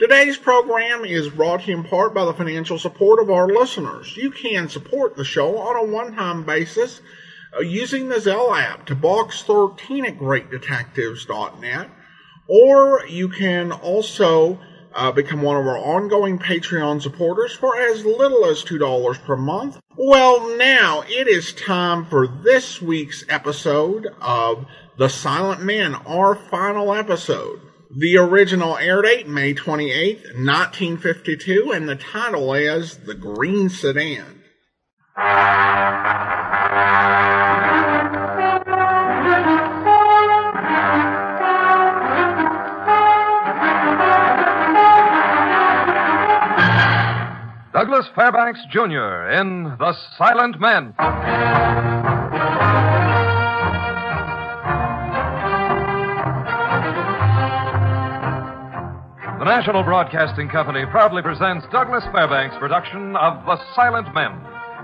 Today's program is brought to you in part by the financial support of our listeners. You can support the show on a one-time basis uh, using the Zelle app to box13 at greatdetectives.net, or you can also uh, become one of our ongoing Patreon supporters for as little as $2 per month. Well, now it is time for this week's episode of The Silent Men, our final episode. The original air date, May 28th, 1952, and the title is The Green Sedan. Douglas Fairbanks Jr. in The Silent Men. National Broadcasting Company proudly presents Douglas Fairbanks' production of The Silent Men.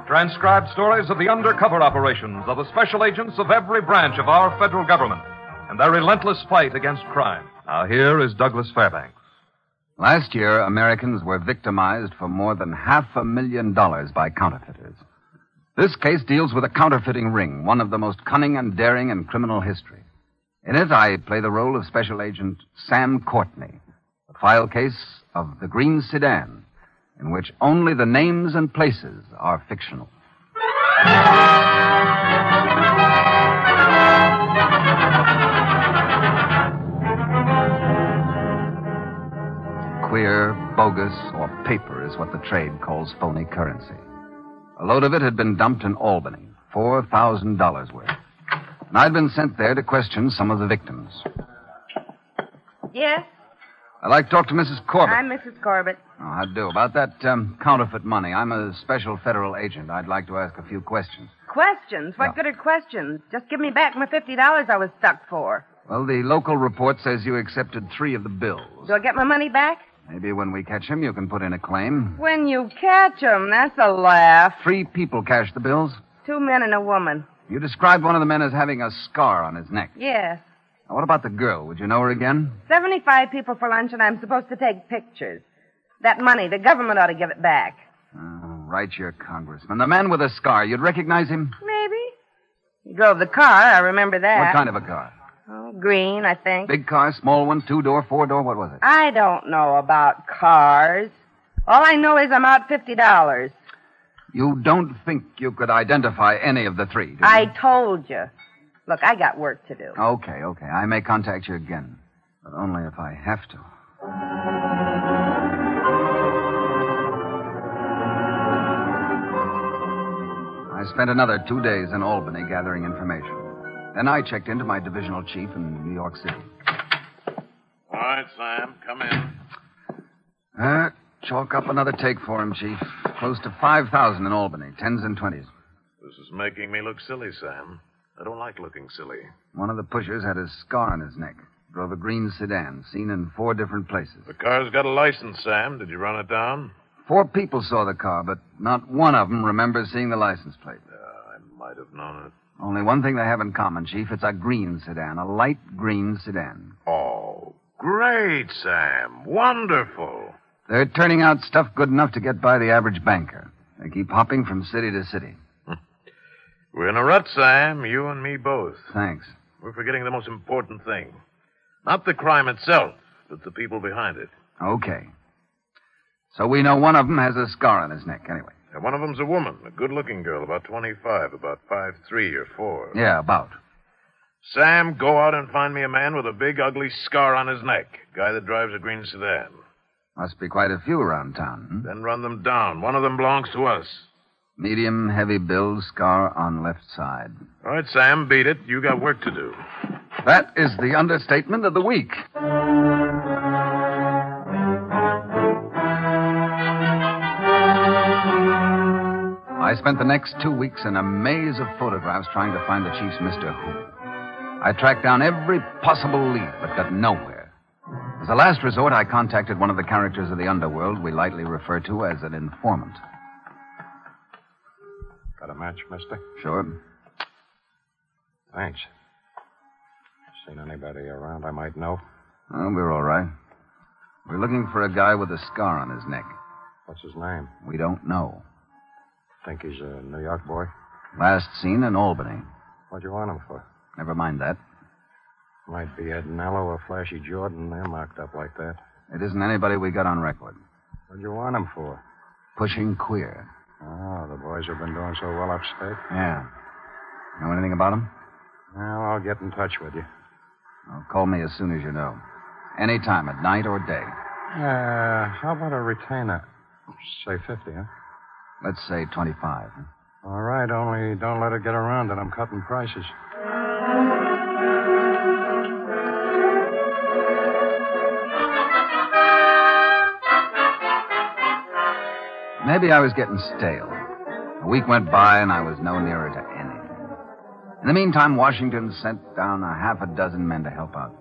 Transcribed stories of the undercover operations of the special agents of every branch of our federal government and their relentless fight against crime. Now, here is Douglas Fairbanks. Last year, Americans were victimized for more than half a million dollars by counterfeiters. This case deals with a counterfeiting ring, one of the most cunning and daring in criminal history. In it, I play the role of Special Agent Sam Courtney, file case of the Green Sedan, in which only the names and places are fictional. Queer, bogus, or paper is what the trade calls phony currency. A load of it had been dumped in Albany, $4,000 worth. And I'd been sent there to question some of the victims. Yes, I'd like to talk to Mrs. Corbett. I'm Mrs. Corbett. Oh, I do. About that um, counterfeit money. I'm a special federal agent. I'd like to ask a few questions. Questions? What Yeah. good are questions? Just give me back my fifty dollars I was stuck for. Well, the local report says you accepted three of the bills. Do I get my money back? Maybe when we catch him, you can put in a claim. When you catch 'em, that's a laugh. Three people cashed the bills. Two men and a woman. You described one of the men as having a scar on his neck. Yes. Now, what about the girl? Would you know her again? Seventy-five people for lunch, and I'm supposed to take pictures. That money, the government ought to give it back. Oh, right, your congressman. The man with the scar. You'd recognize him? Maybe. He drove the car. I remember that. What kind of a car? Oh, green, I think. Big car, small one, two door, four door. What was it? I don't know about cars. All I know is I'm out fifty dollars. You don't think you could identify any of the three? Do you? I told you. Look, I got work to do. Okay, okay. I may contact you again, but only if I have to. I spent another two days in Albany gathering information. Then I checked into my divisional chief in New York City. All right, Sam, come in. Uh, chalk up another take for him, Chief. Close to 5,000 in Albany, tens and twenties. This is making me look silly, Sam. I don't like looking silly. One of the pushers had a scar on his neck. Drove a green sedan, seen in four different places. The car's got a license, Sam. Did you run it down? Four people saw the car, but not one of them remembers seeing the license plate. Uh, I might have known it. Only one thing they have in common, Chief. It's a green sedan, a light green sedan. Oh, great, Sam. Wonderful. They're turning out stuff good enough to get by the average banker. They keep hopping from city to city. We're in a rut, Sam. You and me both. Thanks. We're forgetting the most important thing. Not the crime itself, but the people behind it. Okay. So we know one of them has a scar on his neck, anyway. And one of them's a woman, a good-looking girl, about 25, about five three or 4. Yeah, about. Sam, go out and find me a man with a big, ugly scar on his neck. Guy that drives a green sedan. Must be quite a few around town. Hmm? Then run them down. One of them belongs to us. Medium, heavy build, scar on left side. All right, Sam, beat it. You got work to do. That is the understatement of the week. I spent the next two weeks in a maze of photographs trying to find the chief's Mr. Who. I tracked down every possible lead, but got nowhere. As a last resort, I contacted one of the characters of the underworld we lightly refer to as an informant. Got a match, mister? Sure. Thanks. Seen anybody around I might know? We're all right. We're looking for a guy with a scar on his neck. What's his name? We don't know. Think he's a New York boy? Last seen in Albany. What'd you want him for? Never mind that. Might be Ed Nello or Flashy Jordan. They're marked up like that. It isn't anybody we got on record. What'd you want him for? Pushing queer. Oh, the boys have been doing so well upstate. Yeah. Know anything about them? Well, I'll get in touch with you. Well, call me as soon as you know. Any time, at night or day. Uh, how about a retainer? Say 50, huh? Let's say 25. huh? All right, only don't let it get around that I'm cutting prices. Maybe I was getting stale. A week went by and I was no nearer to anything. In the meantime, Washington sent down a half a dozen men to help out.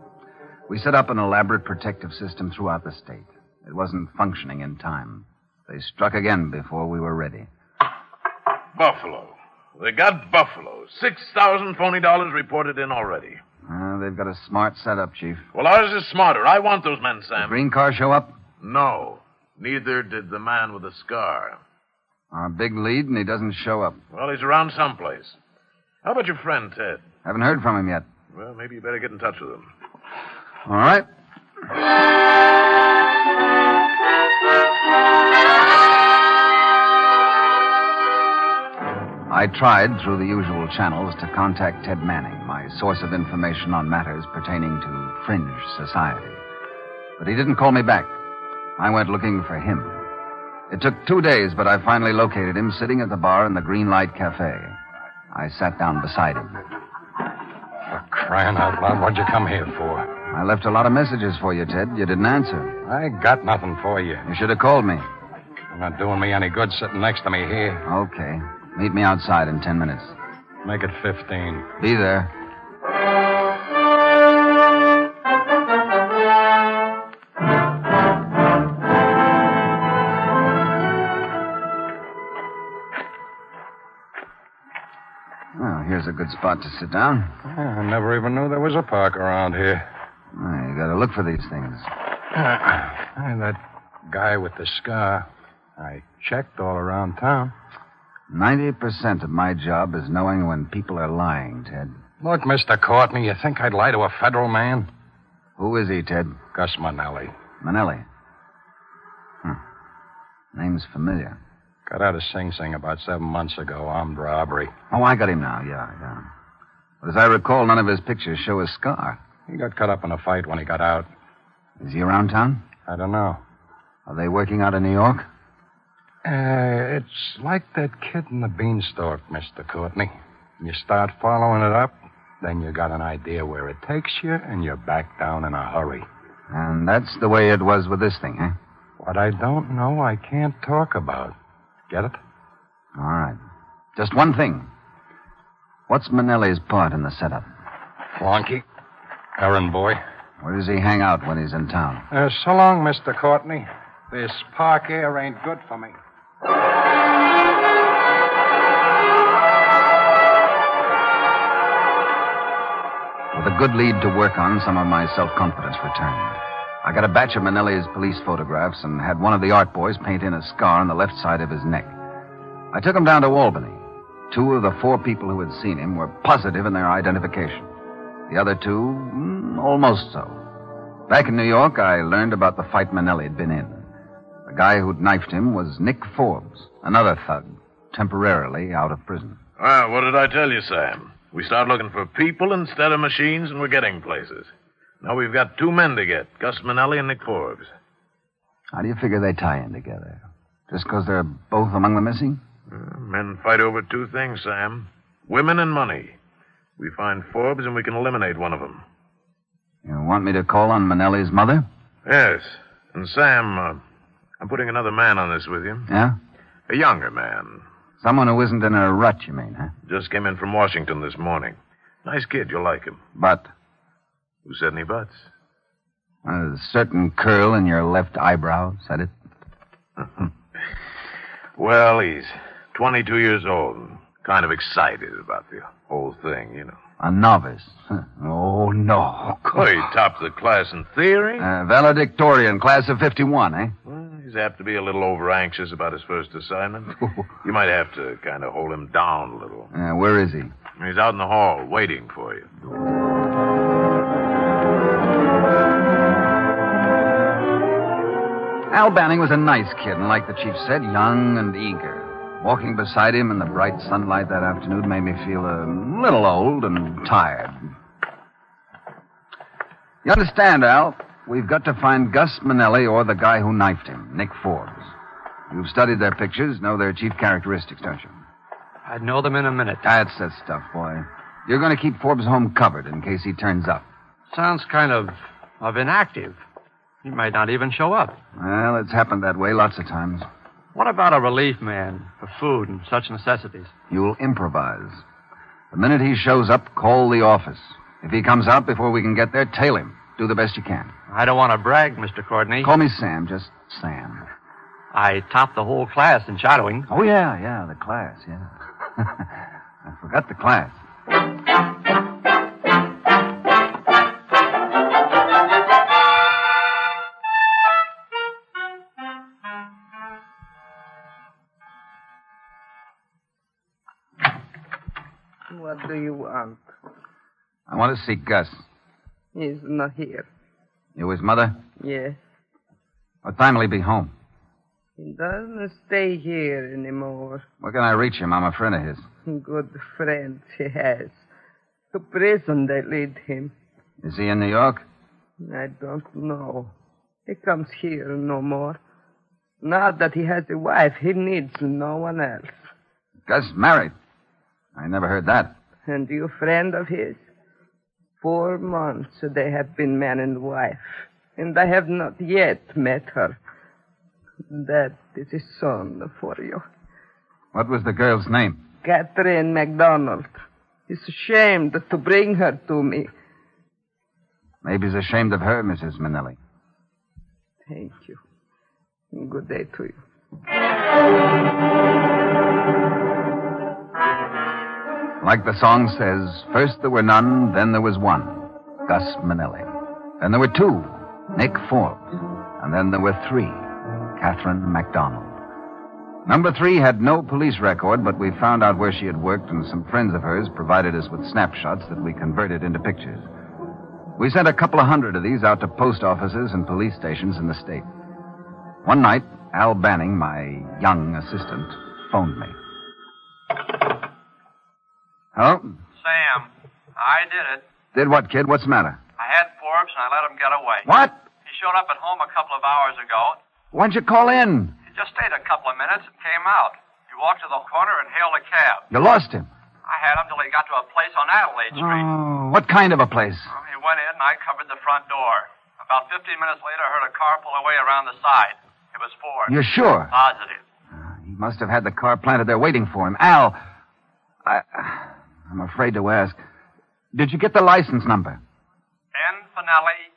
We set up an elaborate protective system throughout the state. It wasn't functioning in time. They struck again before we were ready. Buffalo. They got Buffalo. 6,000 phony dollars reported in already. Uh, they've got a smart setup, Chief. Well, ours is smarter. I want those men, Sam. Green car show up? No. Neither did the man with the scar. Our big lead, and he doesn't show up. Well, he's around someplace. How about your friend, Ted? Haven't heard from him yet. Well, maybe you better get in touch with him. All right. I tried through the usual channels to contact Ted Manning, my source of information on matters pertaining to fringe society. But he didn't call me back. I went looking for him. It took two days, but I finally located him sitting at the bar in the Green Light Cafe. I sat down beside him. For crying out loud, what'd you come here for? I left a lot of messages for you, Ted. You didn't answer. I got nothing for you. You should have called me. You're not doing me any good sitting next to me here. Okay. Meet me outside in ten minutes. Make it 15. Be there. Well, here's a good spot to sit down. I never even knew there was a park around here. Well, you gotta look for these things. Hey, that guy with the scar. I checked all around town. Ninety percent of my job is knowing when people are lying, Ted. Look, Mr. Courtney, you think I'd lie to a federal man? Who is he, Ted? Gus Manelli. Manelli. Hmm. Name's familiar. Got out of Sing Sing about seven months ago, armed robbery. Oh, I got him now, yeah, yeah. But as I recall, none of his pictures show a scar. He got cut up in a fight when he got out. Is he around town? I don't know. Are they working out in New York? Uh, it's like that kid in the beanstalk, Mr. Courtney. You start following it up, then you got an idea where it takes you, and you're back down in a hurry. And that's the way it was with this thing, eh? What I don't know, I can't talk about. Get it? All right. Just one thing. What's Manelli's part in the setup? Flonky. Errand boy. Where does he hang out when he's in town? Uh, so long, Mr. Courtney. This park air ain't good for me. With a good lead to work on, some of my self confidence returned. I got a batch of Manelli's police photographs and had one of the art boys paint in a scar on the left side of his neck. I took him down to Albany. Two of the four people who had seen him were positive in their identification. The other two, mm, almost so. Back in New York, I learned about the fight Manelli had been in. The guy who'd knifed him was Nick Forbes, another thug, temporarily out of prison. Well, what did I tell you, Sam? We start looking for people instead of machines, and we're getting places. Now we've got two men to get Gus Manelli and Nick Forbes. How do you figure they tie in together? Just because they're both among the missing? Uh, men fight over two things, Sam women and money. We find Forbes, and we can eliminate one of them. You want me to call on Manelli's mother? Yes. And Sam, uh, I'm putting another man on this with you. Yeah? A younger man. Someone who isn't in a rut, you mean, huh? Just came in from Washington this morning. Nice kid, you'll like him. But Who said any buts? a certain curl in your left eyebrow said it. Well, he's 22 years old and kind of excited about the whole thing, you know. A novice. Oh, no. Oh, he topped the class in theory. Uh, valedictorian, class of 51, eh? Well, he's apt to be a little over anxious about his first assignment. you might have to kind of hold him down a little. Uh, where is he? He's out in the hall waiting for you. Al Banning was a nice kid, and like the chief said, young and eager. Walking beside him in the bright sunlight that afternoon made me feel a little old and tired. You understand, Al? We've got to find Gus Manelli or the guy who knifed him, Nick Forbes. You've studied their pictures, know their chief characteristics, don't you? I'd know them in a minute. That's the stuff, boy. You're going to keep Forbes' home covered in case he turns up. Sounds kind of of inactive. He might not even show up. Well, it's happened that way lots of times. What about a relief man for food and such necessities? You'll improvise. The minute he shows up, call the office. If he comes out before we can get there, tail him. Do the best you can. I don't want to brag, Mr. Courtney. Call me Sam, just Sam. I topped the whole class in shadowing. Oh, yeah, yeah, the class, yeah. I forgot the class. Do you want? I want to see Gus. He's not here. You his mother? Yes. What time will he be home? He doesn't stay here anymore. Where can I reach him? I'm a friend of his. Good friend he has. To prison they lead him. Is he in New York? I don't know. He comes here no more. Now that he has a wife, he needs no one else. Gus married. I never heard that. And you friend of his? Four months they have been man and wife, and I have not yet met her. That is a son for you. What was the girl's name? Catherine MacDonald. He's ashamed to bring her to me. Maybe he's ashamed of her, Mrs. Manelli. Thank you. Good day to you. Like the song says, first there were none, then there was one, Gus Manelli. Then there were two, Nick Forbes. And then there were three, Catherine MacDonald. Number three had no police record, but we found out where she had worked, and some friends of hers provided us with snapshots that we converted into pictures. We sent a couple of hundred of these out to post offices and police stations in the state. One night, Al Banning, my young assistant, phoned me. Hello? Sam, I did it. Did what, kid? What's the matter? I had Forbes and I let him get away. What? He showed up at home a couple of hours ago. Why'd you call in? He just stayed a couple of minutes and came out. He walked to the corner and hailed a cab. You lost him. I had him till he got to a place on Adelaide Street. Oh, what kind of a place? Well, he went in and I covered the front door. About 15 minutes later, I heard a car pull away around the side. It was Ford. You're sure? Positive. He must have had the car planted there waiting for him. Al, I, I'm afraid to ask. Did you get the license number? N. Finelli,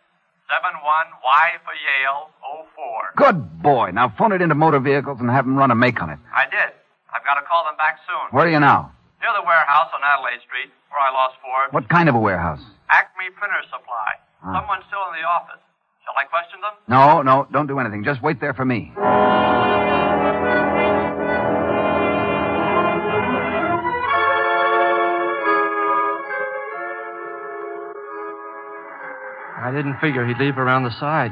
71Y for Yale, 04. Good boy. Now phone it into motor vehicles and have them run a make on it. I did. I've got to call them back soon. Where are you now? Near the warehouse on Adelaide Street, where I lost Ford. What kind of a warehouse? Acme Printer Supply. Ah. Someone's still in the office. Shall I question them? No, no, don't do anything. Just wait there for me. I didn't figure he'd leave around the side.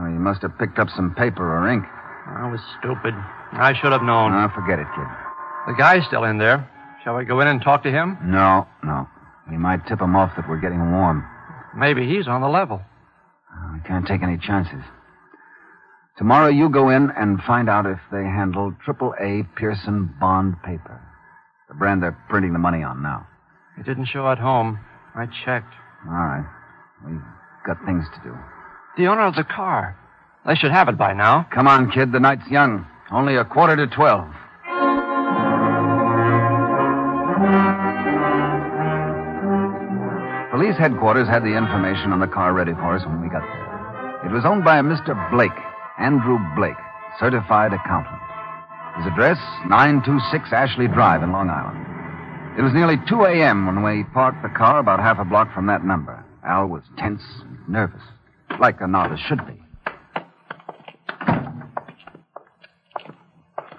Well, he must have picked up some paper or ink. I was stupid. I should have known. Oh, forget it, kid. The guy's still in there. Shall we go in and talk to him? No, no. We might tip him off that we're getting warm. Maybe he's on the level. Uh, We can't take any chances. Tomorrow you go in and find out if they handle triple A Pearson bond paper. The brand they're printing the money on now. It didn't show at home. I checked. All right. We've got things to do. The owner of the car. They should have it by now. Come on, kid. The night's young. Only a quarter to twelve. Police headquarters had the information on the car ready for us when we got there. It was owned by a Mr. Blake, Andrew Blake, certified accountant. His address, 926 Ashley Drive in Long Island. It was nearly 2 a.m. when we parked the car about half a block from that number. Al was tense and nervous, like a novice should be.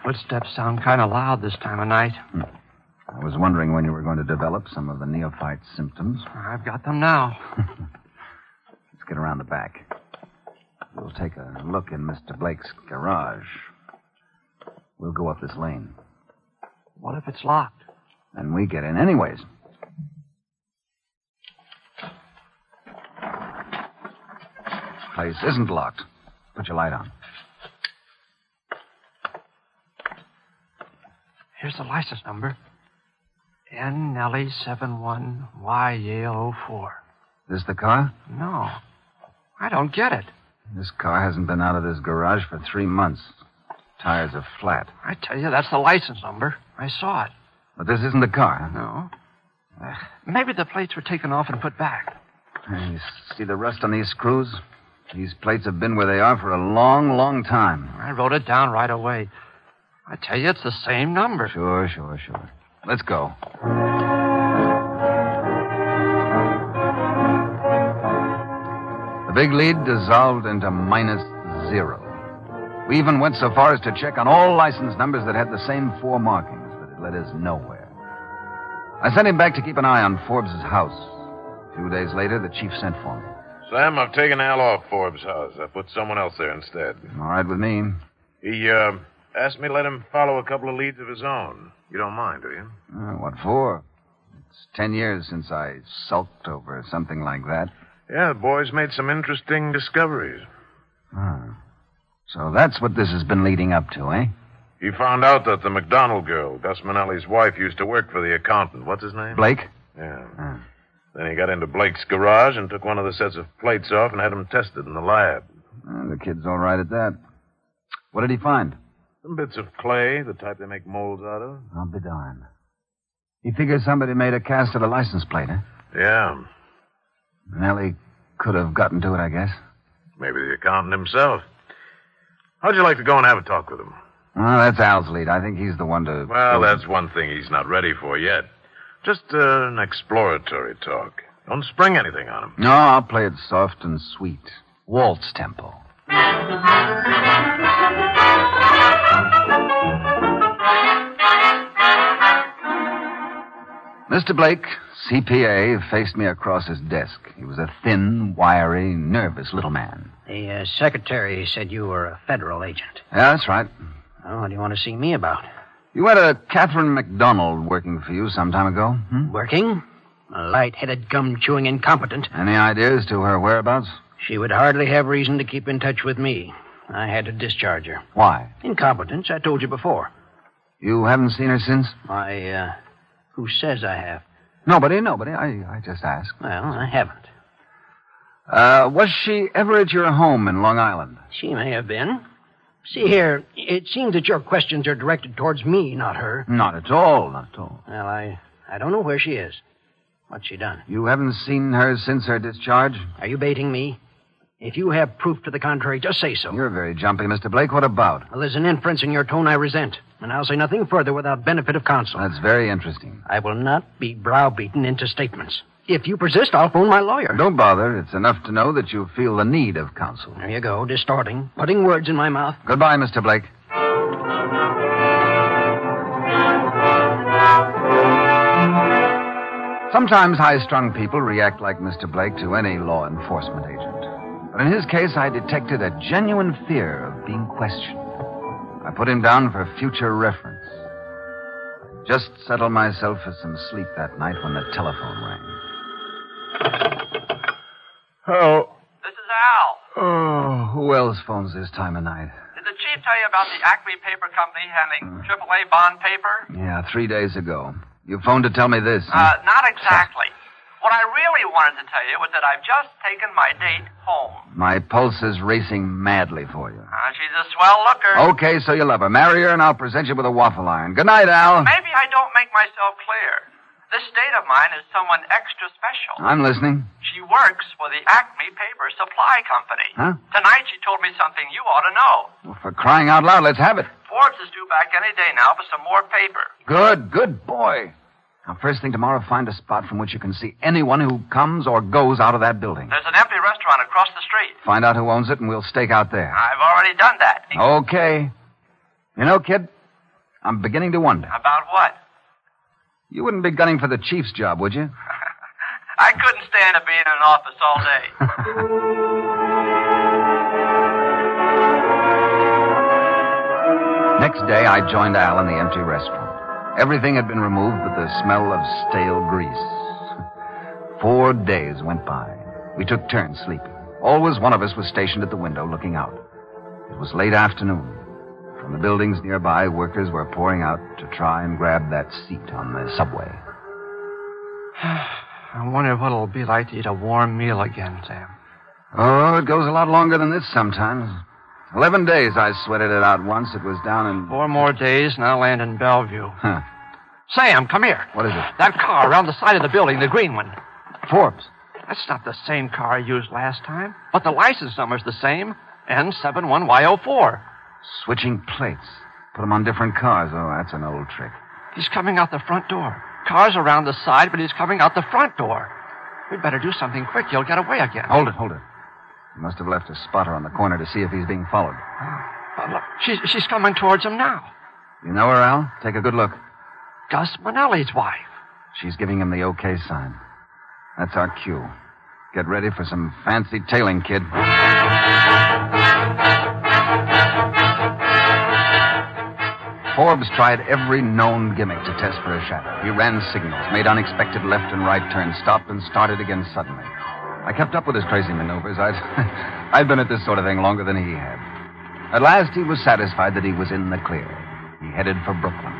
Footsteps sound kind of loud this time of night. Hmm. I was wondering when you were going to develop some of the neophyte symptoms. I've got them now. Let's get around the back. We'll take a look in Mr. Blake's garage. We'll go up this lane. What if it's locked? Then we get in anyways. Place isn't locked. Put your light on. Here's the license number. N Nellie seven one Y Yale 04. This the car? No. I don't get it. This car hasn't been out of this garage for three months. Tires are flat. I tell you, that's the license number. I saw it. But this isn't the car. No. Maybe the plates were taken off and put back. You see the rust on these screws? These plates have been where they are for a long, long time. I wrote it down right away. I tell you, it's the same number. Sure, sure, sure. Let's go. The big lead dissolved into minus zero. We even went so far as to check on all license numbers that had the same four markings, but it led us nowhere. I sent him back to keep an eye on Forbes's house. A few days later, the chief sent for me. Sam, I've taken Al off Forbes' house. I put someone else there instead. All right with me. He uh, asked me to let him follow a couple of leads of his own. You don't mind, do you? Uh, what for? It's ten years since I sulked over something like that. Yeah, the boy's made some interesting discoveries. Ah. So that's what this has been leading up to, eh? He found out that the McDonald girl, Gus Manelli's wife, used to work for the accountant. What's his name? Blake? Yeah. Ah. Then he got into Blake's garage and took one of the sets of plates off and had them tested in the lab. The kid's all right at that. What did he find? Some bits of clay, the type they make molds out of. I'll be darned. He figures somebody made a cast of the license plate, huh? Yeah. Nellie could have gotten to it, I guess. Maybe the accountant himself. How'd you like to go and have a talk with him? Well, that's Al's lead. I think he's the one to. Well, that's one thing he's not ready for yet. Just uh, an exploratory talk. Don't spring anything on him. No, I'll play it soft and sweet. Waltz tempo. Mr. Blake, CPA, faced me across his desk. He was a thin, wiry, nervous little man. The uh, secretary said you were a federal agent. Yeah, that's right. Well, what do you want to see me about? You had a Catherine McDonald working for you some time ago. Hmm? Working? A light-headed, gum-chewing incompetent. Any ideas to her whereabouts? She would hardly have reason to keep in touch with me. I had to discharge her. Why? Incompetence, I told you before. You haven't seen her since? I, uh, who says I have? Nobody, nobody. I, I just asked. Well, I haven't. Uh, was she ever at your home in Long Island? She may have been. See here, it seems that your questions are directed towards me, not her. Not at all, not at all. Well, I, I don't know where she is. What's she done? You haven't seen her since her discharge? Are you baiting me? If you have proof to the contrary, just say so. You're very jumpy, Mr. Blake. What about? Well, there's an inference in your tone I resent, and I'll say nothing further without benefit of counsel. That's very interesting. I will not be browbeaten into statements. If you persist, I'll phone my lawyer. Don't bother. It's enough to know that you feel the need of counsel. There you go, distorting, putting words in my mouth. Goodbye, Mr. Blake. Sometimes high strung people react like Mr. Blake to any law enforcement agent. But in his case, I detected a genuine fear of being questioned. I put him down for future reference. I just settled myself for some sleep that night when the telephone rang. Oh. This is Al. Oh, who else phones this time of night? Did the chief tell you about the Acme Paper Company handling AAA bond paper? Yeah, three days ago. You phoned to tell me this. Uh, not exactly. What I really wanted to tell you was that I've just taken my date home. My pulse is racing madly for you. Uh, she's a swell looker. Okay, so you love her. Marry her, and I'll present you with a waffle iron. Good night, Al. Maybe I don't make myself clear. This date of mine is someone extra special. I'm listening. She works for the Acme Paper Supply Company. Huh? Tonight she told me something you ought to know. Well, for crying out loud, let's have it. Forbes is due back any day now for some more paper. Good, good boy. Now, first thing tomorrow, find a spot from which you can see anyone who comes or goes out of that building. There's an empty restaurant across the street. Find out who owns it, and we'll stake out there. I've already done that. Okay. You know, kid, I'm beginning to wonder. About what? You wouldn't be gunning for the chief's job, would you? I couldn't stand to be in an office all day. Next day, I joined Al in the empty restaurant. Everything had been removed but the smell of stale grease. Four days went by. We took turns sleeping. Always one of us was stationed at the window looking out. It was late afternoon. From the buildings nearby, workers were pouring out to try and grab that seat on the subway. I wonder what it'll be like to eat a warm meal again, Sam. Oh, it goes a lot longer than this sometimes. Eleven days I sweated it out once. It was down in. Four more days, and I'll land in Bellevue. Huh. Sam, come here. What is it? That car around the side of the building, the green one. Forbes. That's not the same car I used last time. But the license number's the same. N71Y04. Switching plates. Put them on different cars. Oh, that's an old trick. He's coming out the front door. Car's around the side, but he's coming out the front door. We'd better do something quick. He'll get away again. Hold it, hold it. He must have left a spotter on the corner to see if he's being followed. Oh, look, she's, she's coming towards him now. You know her, Al? Take a good look. Gus Manelli's wife. She's giving him the okay sign. That's our cue. Get ready for some fancy tailing, kid. Forbes tried every known gimmick to test for a shadow. He ran signals, made unexpected left and right turns, stopped and started again suddenly. I kept up with his crazy maneuvers. I'd, I'd been at this sort of thing longer than he had. At last, he was satisfied that he was in the clear. He headed for Brooklyn.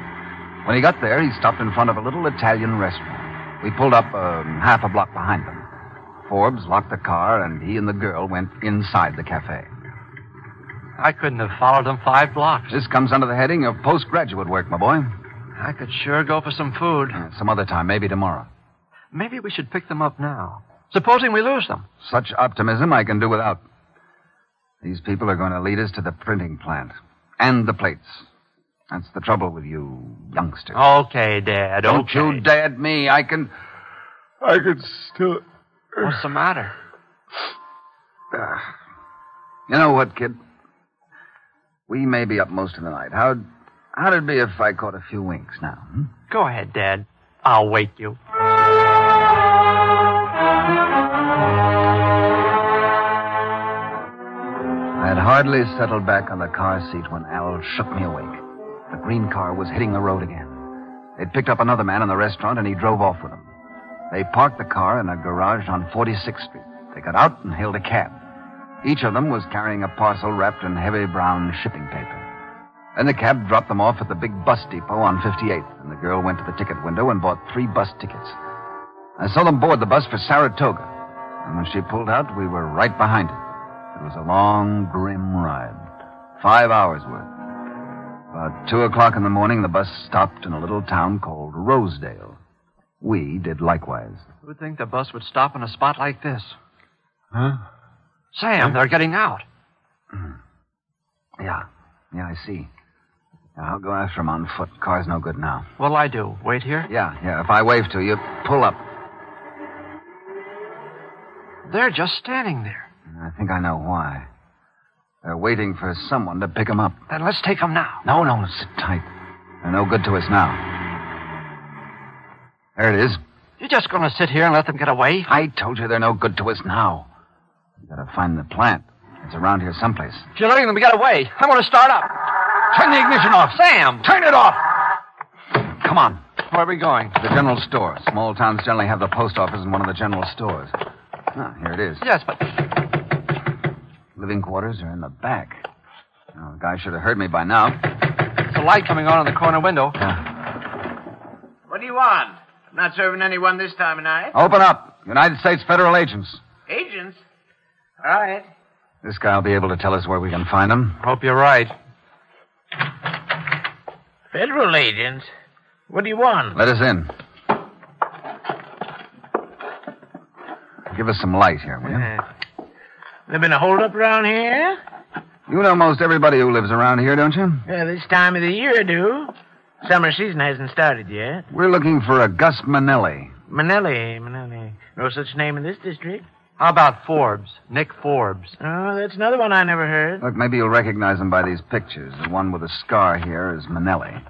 When he got there, he stopped in front of a little Italian restaurant. We pulled up um, half a block behind them. Forbes locked the car, and he and the girl went inside the cafe. I couldn't have followed them five blocks. This comes under the heading of postgraduate work, my boy. I could sure go for some food. Uh, some other time, maybe tomorrow. Maybe we should pick them up now. Supposing we lose them. Such optimism I can do without. These people are going to lead us to the printing plant and the plates. That's the trouble with you youngsters. Okay, Dad. Don't okay. you dad me. I can. I can still. What's the matter? Uh, you know what, kid? We may be up most of the night. How'd, how'd it be if I caught a few winks now? Hmm? Go ahead, Dad. I'll wake you. I had hardly settled back on the car seat when Al shook me awake. The green car was hitting the road again. They'd picked up another man in the restaurant, and he drove off with them. They parked the car in a garage on 46th Street. They got out and hailed a cab. Each of them was carrying a parcel wrapped in heavy brown shipping paper. Then the cab dropped them off at the big bus depot on 58th, and the girl went to the ticket window and bought three bus tickets. I saw them board the bus for Saratoga, and when she pulled out, we were right behind it. It was a long, grim ride. Five hours worth. About two o'clock in the morning, the bus stopped in a little town called Rosedale. We did likewise. Who'd think the bus would stop in a spot like this? Huh? Sam, they're getting out. Mm. Yeah. Yeah, I see. Now, I'll go after him on foot. Car's no good now. What'll I do? Wait here? Yeah, yeah. If I wave to you, pull up. They're just standing there. I think I know why. They're waiting for someone to pick them up. Then let's take them now. No, no, sit tight. They're no good to us now. There it is. You're just going to sit here and let them get away? I told you they're no good to us now. We gotta find the plant. It's around here someplace. If you're letting them get away, I'm going to start up. Turn the ignition off. Sam! Turn it off! Come on. Where are we going? The general store. Small towns generally have the post office in one of the general stores. Ah, here it is. Yes, but Living quarters are in the back. Oh, the guy should have heard me by now. there's a light coming on in the corner window. What do you want? I'm not serving anyone this time of night. Open up. United States federal agents. Agents? All right. This guy will be able to tell us where we can find him. Hope you're right. Federal agents? What do you want? Let us in. Give us some light here, will you? Uh, there been a holdup around here? You know most everybody who lives around here, don't you? Yeah, this time of the year I do. Summer season hasn't started yet. We're looking for a Gus Manelli. Manelli, Manelli. No such name in this district. How about Forbes? Nick Forbes. Oh, that's another one I never heard. Look, maybe you'll recognize him by these pictures. The one with the scar here is Manelli.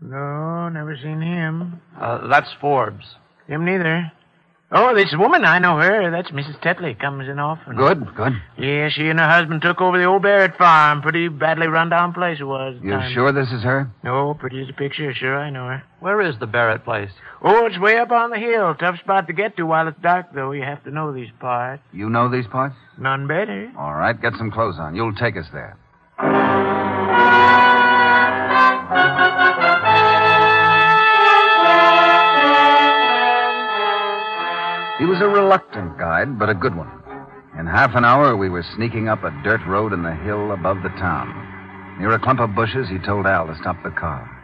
No, never seen him. Uh, that's Forbes. Him neither. Oh, this woman, I know her. That's Mrs. Tetley. Comes in often. Good, good. Yeah, she and her husband took over the old Barrett farm. Pretty badly run down place it was. You time. sure this is her? No, pretty as a picture. Sure, I know her. Where is the Barrett place? Oh, it's way up on the hill. Tough spot to get to while it's dark, though. You have to know these parts. You know these parts? None better. All right, get some clothes on. You'll take us there. He was a reluctant guide, but a good one. In half an hour, we were sneaking up a dirt road in the hill above the town. Near a clump of bushes, he told Al to stop the car.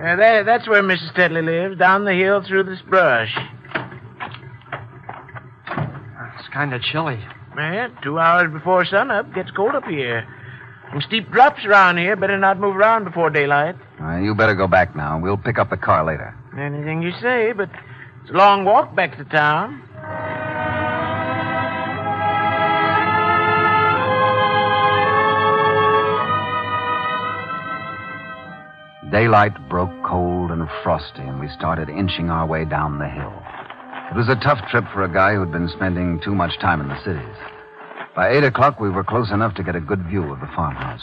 Uh, that, that's where Mrs. Tetley lives, down the hill through this brush. It's kind of chilly. Yeah, two hours before sunup. Gets cold up here. Some steep drops around here. Better not move around before daylight. Uh, you better go back now. We'll pick up the car later. Anything you say, but it's a long walk back to town. Daylight broke cold and frosty, and we started inching our way down the hill. It was a tough trip for a guy who'd been spending too much time in the cities. By eight o'clock, we were close enough to get a good view of the farmhouse.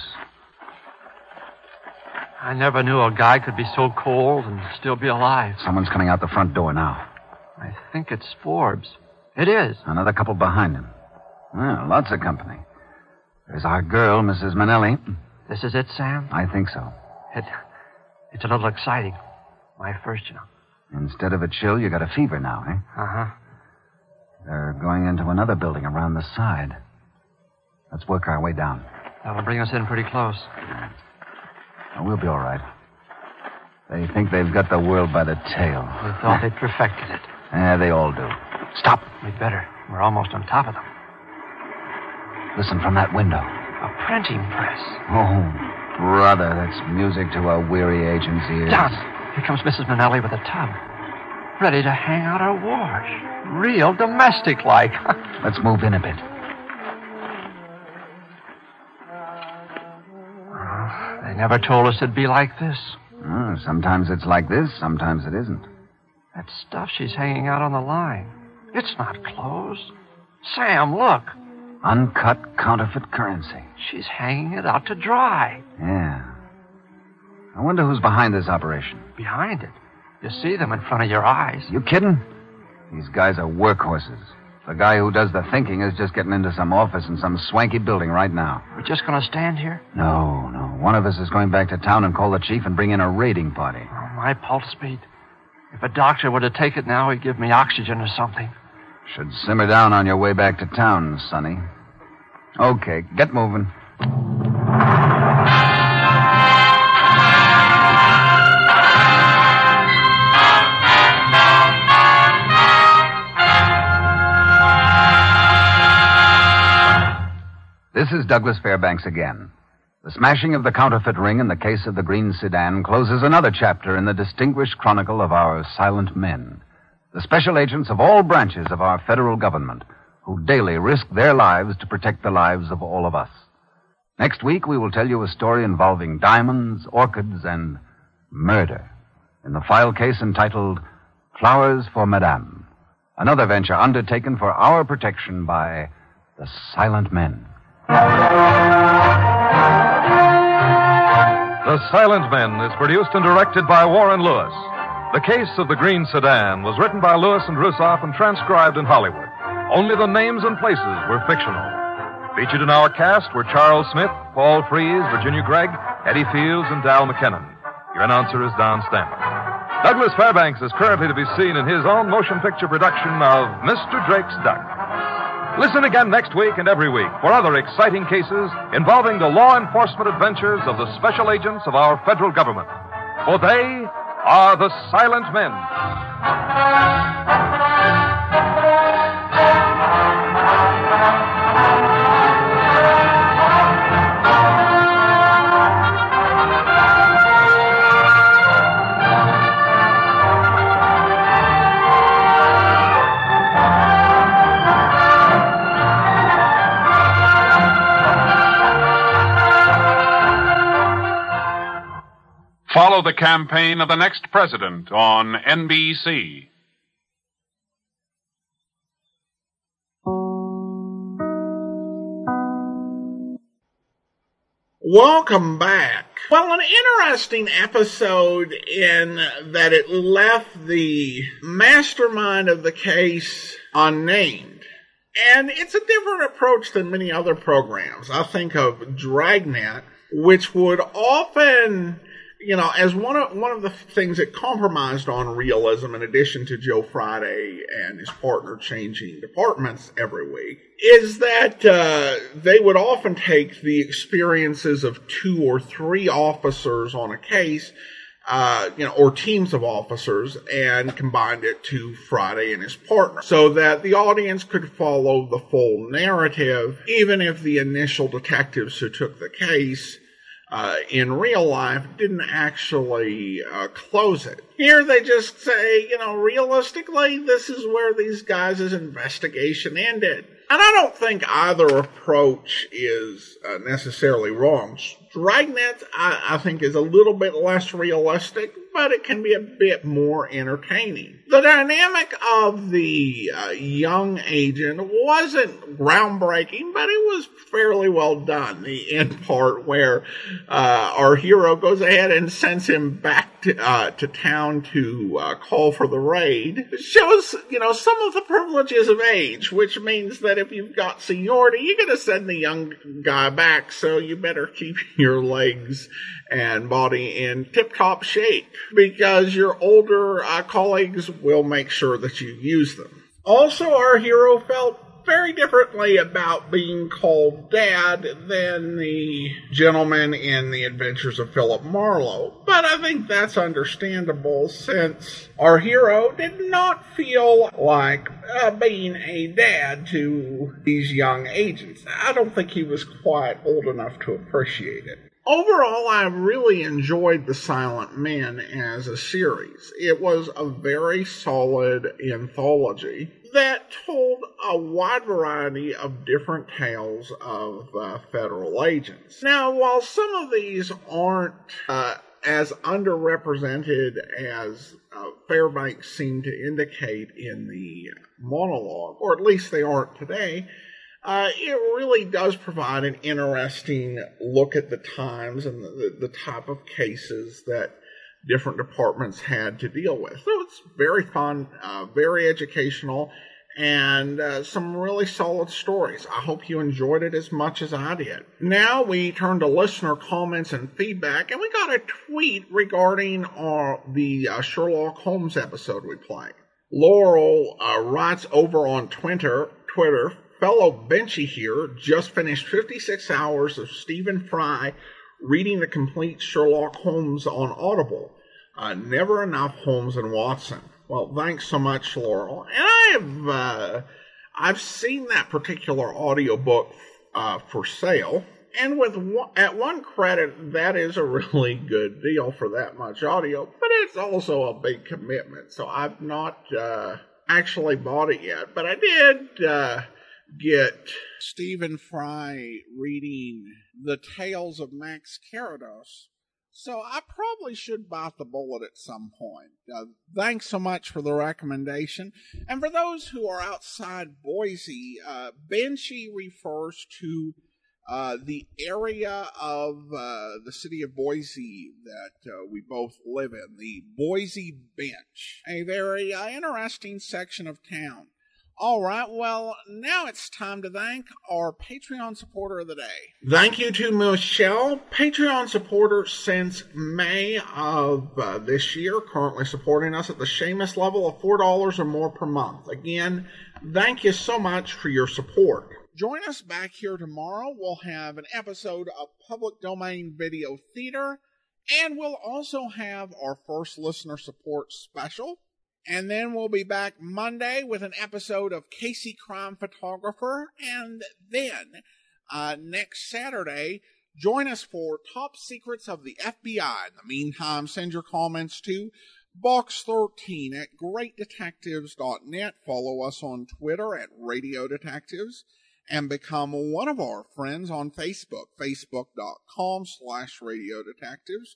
I never knew a guy could be so cold and still be alive. Someone's coming out the front door now. I think it's Forbes. It is. Another couple behind him. Well, lots of company. There's our girl, Mrs. Manelli. This is it, Sam? I think so. It, it's a little exciting. My first, you know. Instead of a chill, you got a fever now, eh? Uh huh. They're going into another building around the side. Let's work our way down. That'll bring us in pretty close. Oh, we'll be all right. They think they've got the world by the tail. We thought they'd perfected it. Yeah, they all do. Stop. We'd better. We're almost on top of them. Listen from that window. A printing press. Oh, brother, that's music to our weary agent's ears. Down. Here comes Mrs. Manelli with a tub. Ready to hang out her wash. Real domestic like. Let's move in a bit. they never told us it'd be like this. Oh, sometimes it's like this, sometimes it isn't. That stuff she's hanging out on the line. It's not clothes. Sam, look. Uncut counterfeit currency. She's hanging it out to dry. Yeah. I wonder who's behind this operation. Behind it. You see them in front of your eyes. You kidding? These guys are workhorses. The guy who does the thinking is just getting into some office in some swanky building right now. We're just going to stand here? No, no. One of us is going back to town and call the chief and bring in a raiding party. Oh, my pulse speed. If a doctor were to take it now, he'd give me oxygen or something. Should simmer down on your way back to town, Sonny. Okay, get moving. This is Douglas Fairbanks again. The smashing of the counterfeit ring in the case of the green sedan closes another chapter in the distinguished chronicle of our silent men, the special agents of all branches of our federal government who daily risk their lives to protect the lives of all of us. Next week, we will tell you a story involving diamonds, orchids, and murder in the file case entitled Flowers for Madame, another venture undertaken for our protection by the silent men. The Silent Men is produced and directed by Warren Lewis. The Case of the Green Sedan was written by Lewis and Russoff and transcribed in Hollywood. Only the names and places were fictional. Featured in our cast were Charles Smith, Paul Frees, Virginia Gregg, Eddie Fields, and Dal McKennon. Your announcer is Don Stanley. Douglas Fairbanks is currently to be seen in his own motion picture production of Mr. Drake's Duck. Listen again next week and every week for other exciting cases involving the law enforcement adventures of the special agents of our federal government. For they are the silent men. Follow the campaign of the next president on NBC. Welcome back. Well, an interesting episode in that it left the mastermind of the case unnamed. And it's a different approach than many other programs. I think of Dragnet, which would often you know, as one of one of the things that compromised on realism, in addition to Joe Friday and his partner changing departments every week, is that uh, they would often take the experiences of two or three officers on a case, uh, you know, or teams of officers, and combined it to Friday and his partner, so that the audience could follow the full narrative, even if the initial detectives who took the case uh, in real life didn't actually uh, close it. Here they just say, you know, realistically, this is where these guys' investigation ended. And I don't think either approach is uh, necessarily wrong. Dragnet, I, I think, is a little bit less realistic, but it can be a bit more entertaining. The dynamic of the uh, young agent wasn't groundbreaking, but it was fairly well done. The end part where uh, our hero goes ahead and sends him back to, uh, to town to uh, call for the raid shows, you know, some of the privileges of age, which means that if you've got seniority, you're going to send the young guy back, so you better keep your legs and body in tip top shape because your older uh, colleagues will make sure that you use them. Also, our hero felt very differently about being called dad than the gentleman in the adventures of Philip Marlowe. But I think that's understandable since our hero did not feel like uh, being a dad to these young agents. I don't think he was quite old enough to appreciate it. Overall, I really enjoyed The Silent Men as a series. It was a very solid anthology that told a wide variety of different tales of uh, federal agents. Now, while some of these aren't uh, as underrepresented as uh, Fairbanks seemed to indicate in the monologue, or at least they aren't today, uh, it really does provide an interesting look at the times and the, the, type of cases that different departments had to deal with. So it's very fun, uh, very educational, and uh, some really solid stories. I hope you enjoyed it as much as I did. Now we turn to listener comments and feedback, and we got a tweet regarding our, uh, the uh, Sherlock Holmes episode we played. Laurel uh, writes over on Twitter, Twitter, fellow Benchy here just finished 56 hours of Stephen Fry reading the complete Sherlock Holmes on Audible. Uh, never enough Holmes and Watson. Well, thanks so much, Laurel. And I've uh, I've seen that particular audiobook uh, for sale, and with one, at one credit, that is a really good deal for that much audio. But it's also a big commitment, so I've not uh, actually bought it yet. But I did uh, get Stephen Fry reading The Tales of Max Carrados. So I probably should bite the bullet at some point. Uh, thanks so much for the recommendation. And for those who are outside Boise, uh, Benchy refers to uh, the area of uh, the city of Boise that uh, we both live in, the Boise Bench, a very uh, interesting section of town. All right, well, now it's time to thank our Patreon supporter of the day. Thank you to Michelle, Patreon supporter since May of uh, this year, currently supporting us at the Seamus level of $4 or more per month. Again, thank you so much for your support. Join us back here tomorrow. We'll have an episode of Public Domain Video Theater, and we'll also have our first listener support special. And then we'll be back Monday with an episode of Casey Crime Photographer. And then uh, next Saturday, join us for Top Secrets of the FBI. In the meantime, send your comments to box13 at greatdetectives.net. Follow us on Twitter at Radio Detectives and become one of our friends on Facebook, facebook.com slash Radio Detectives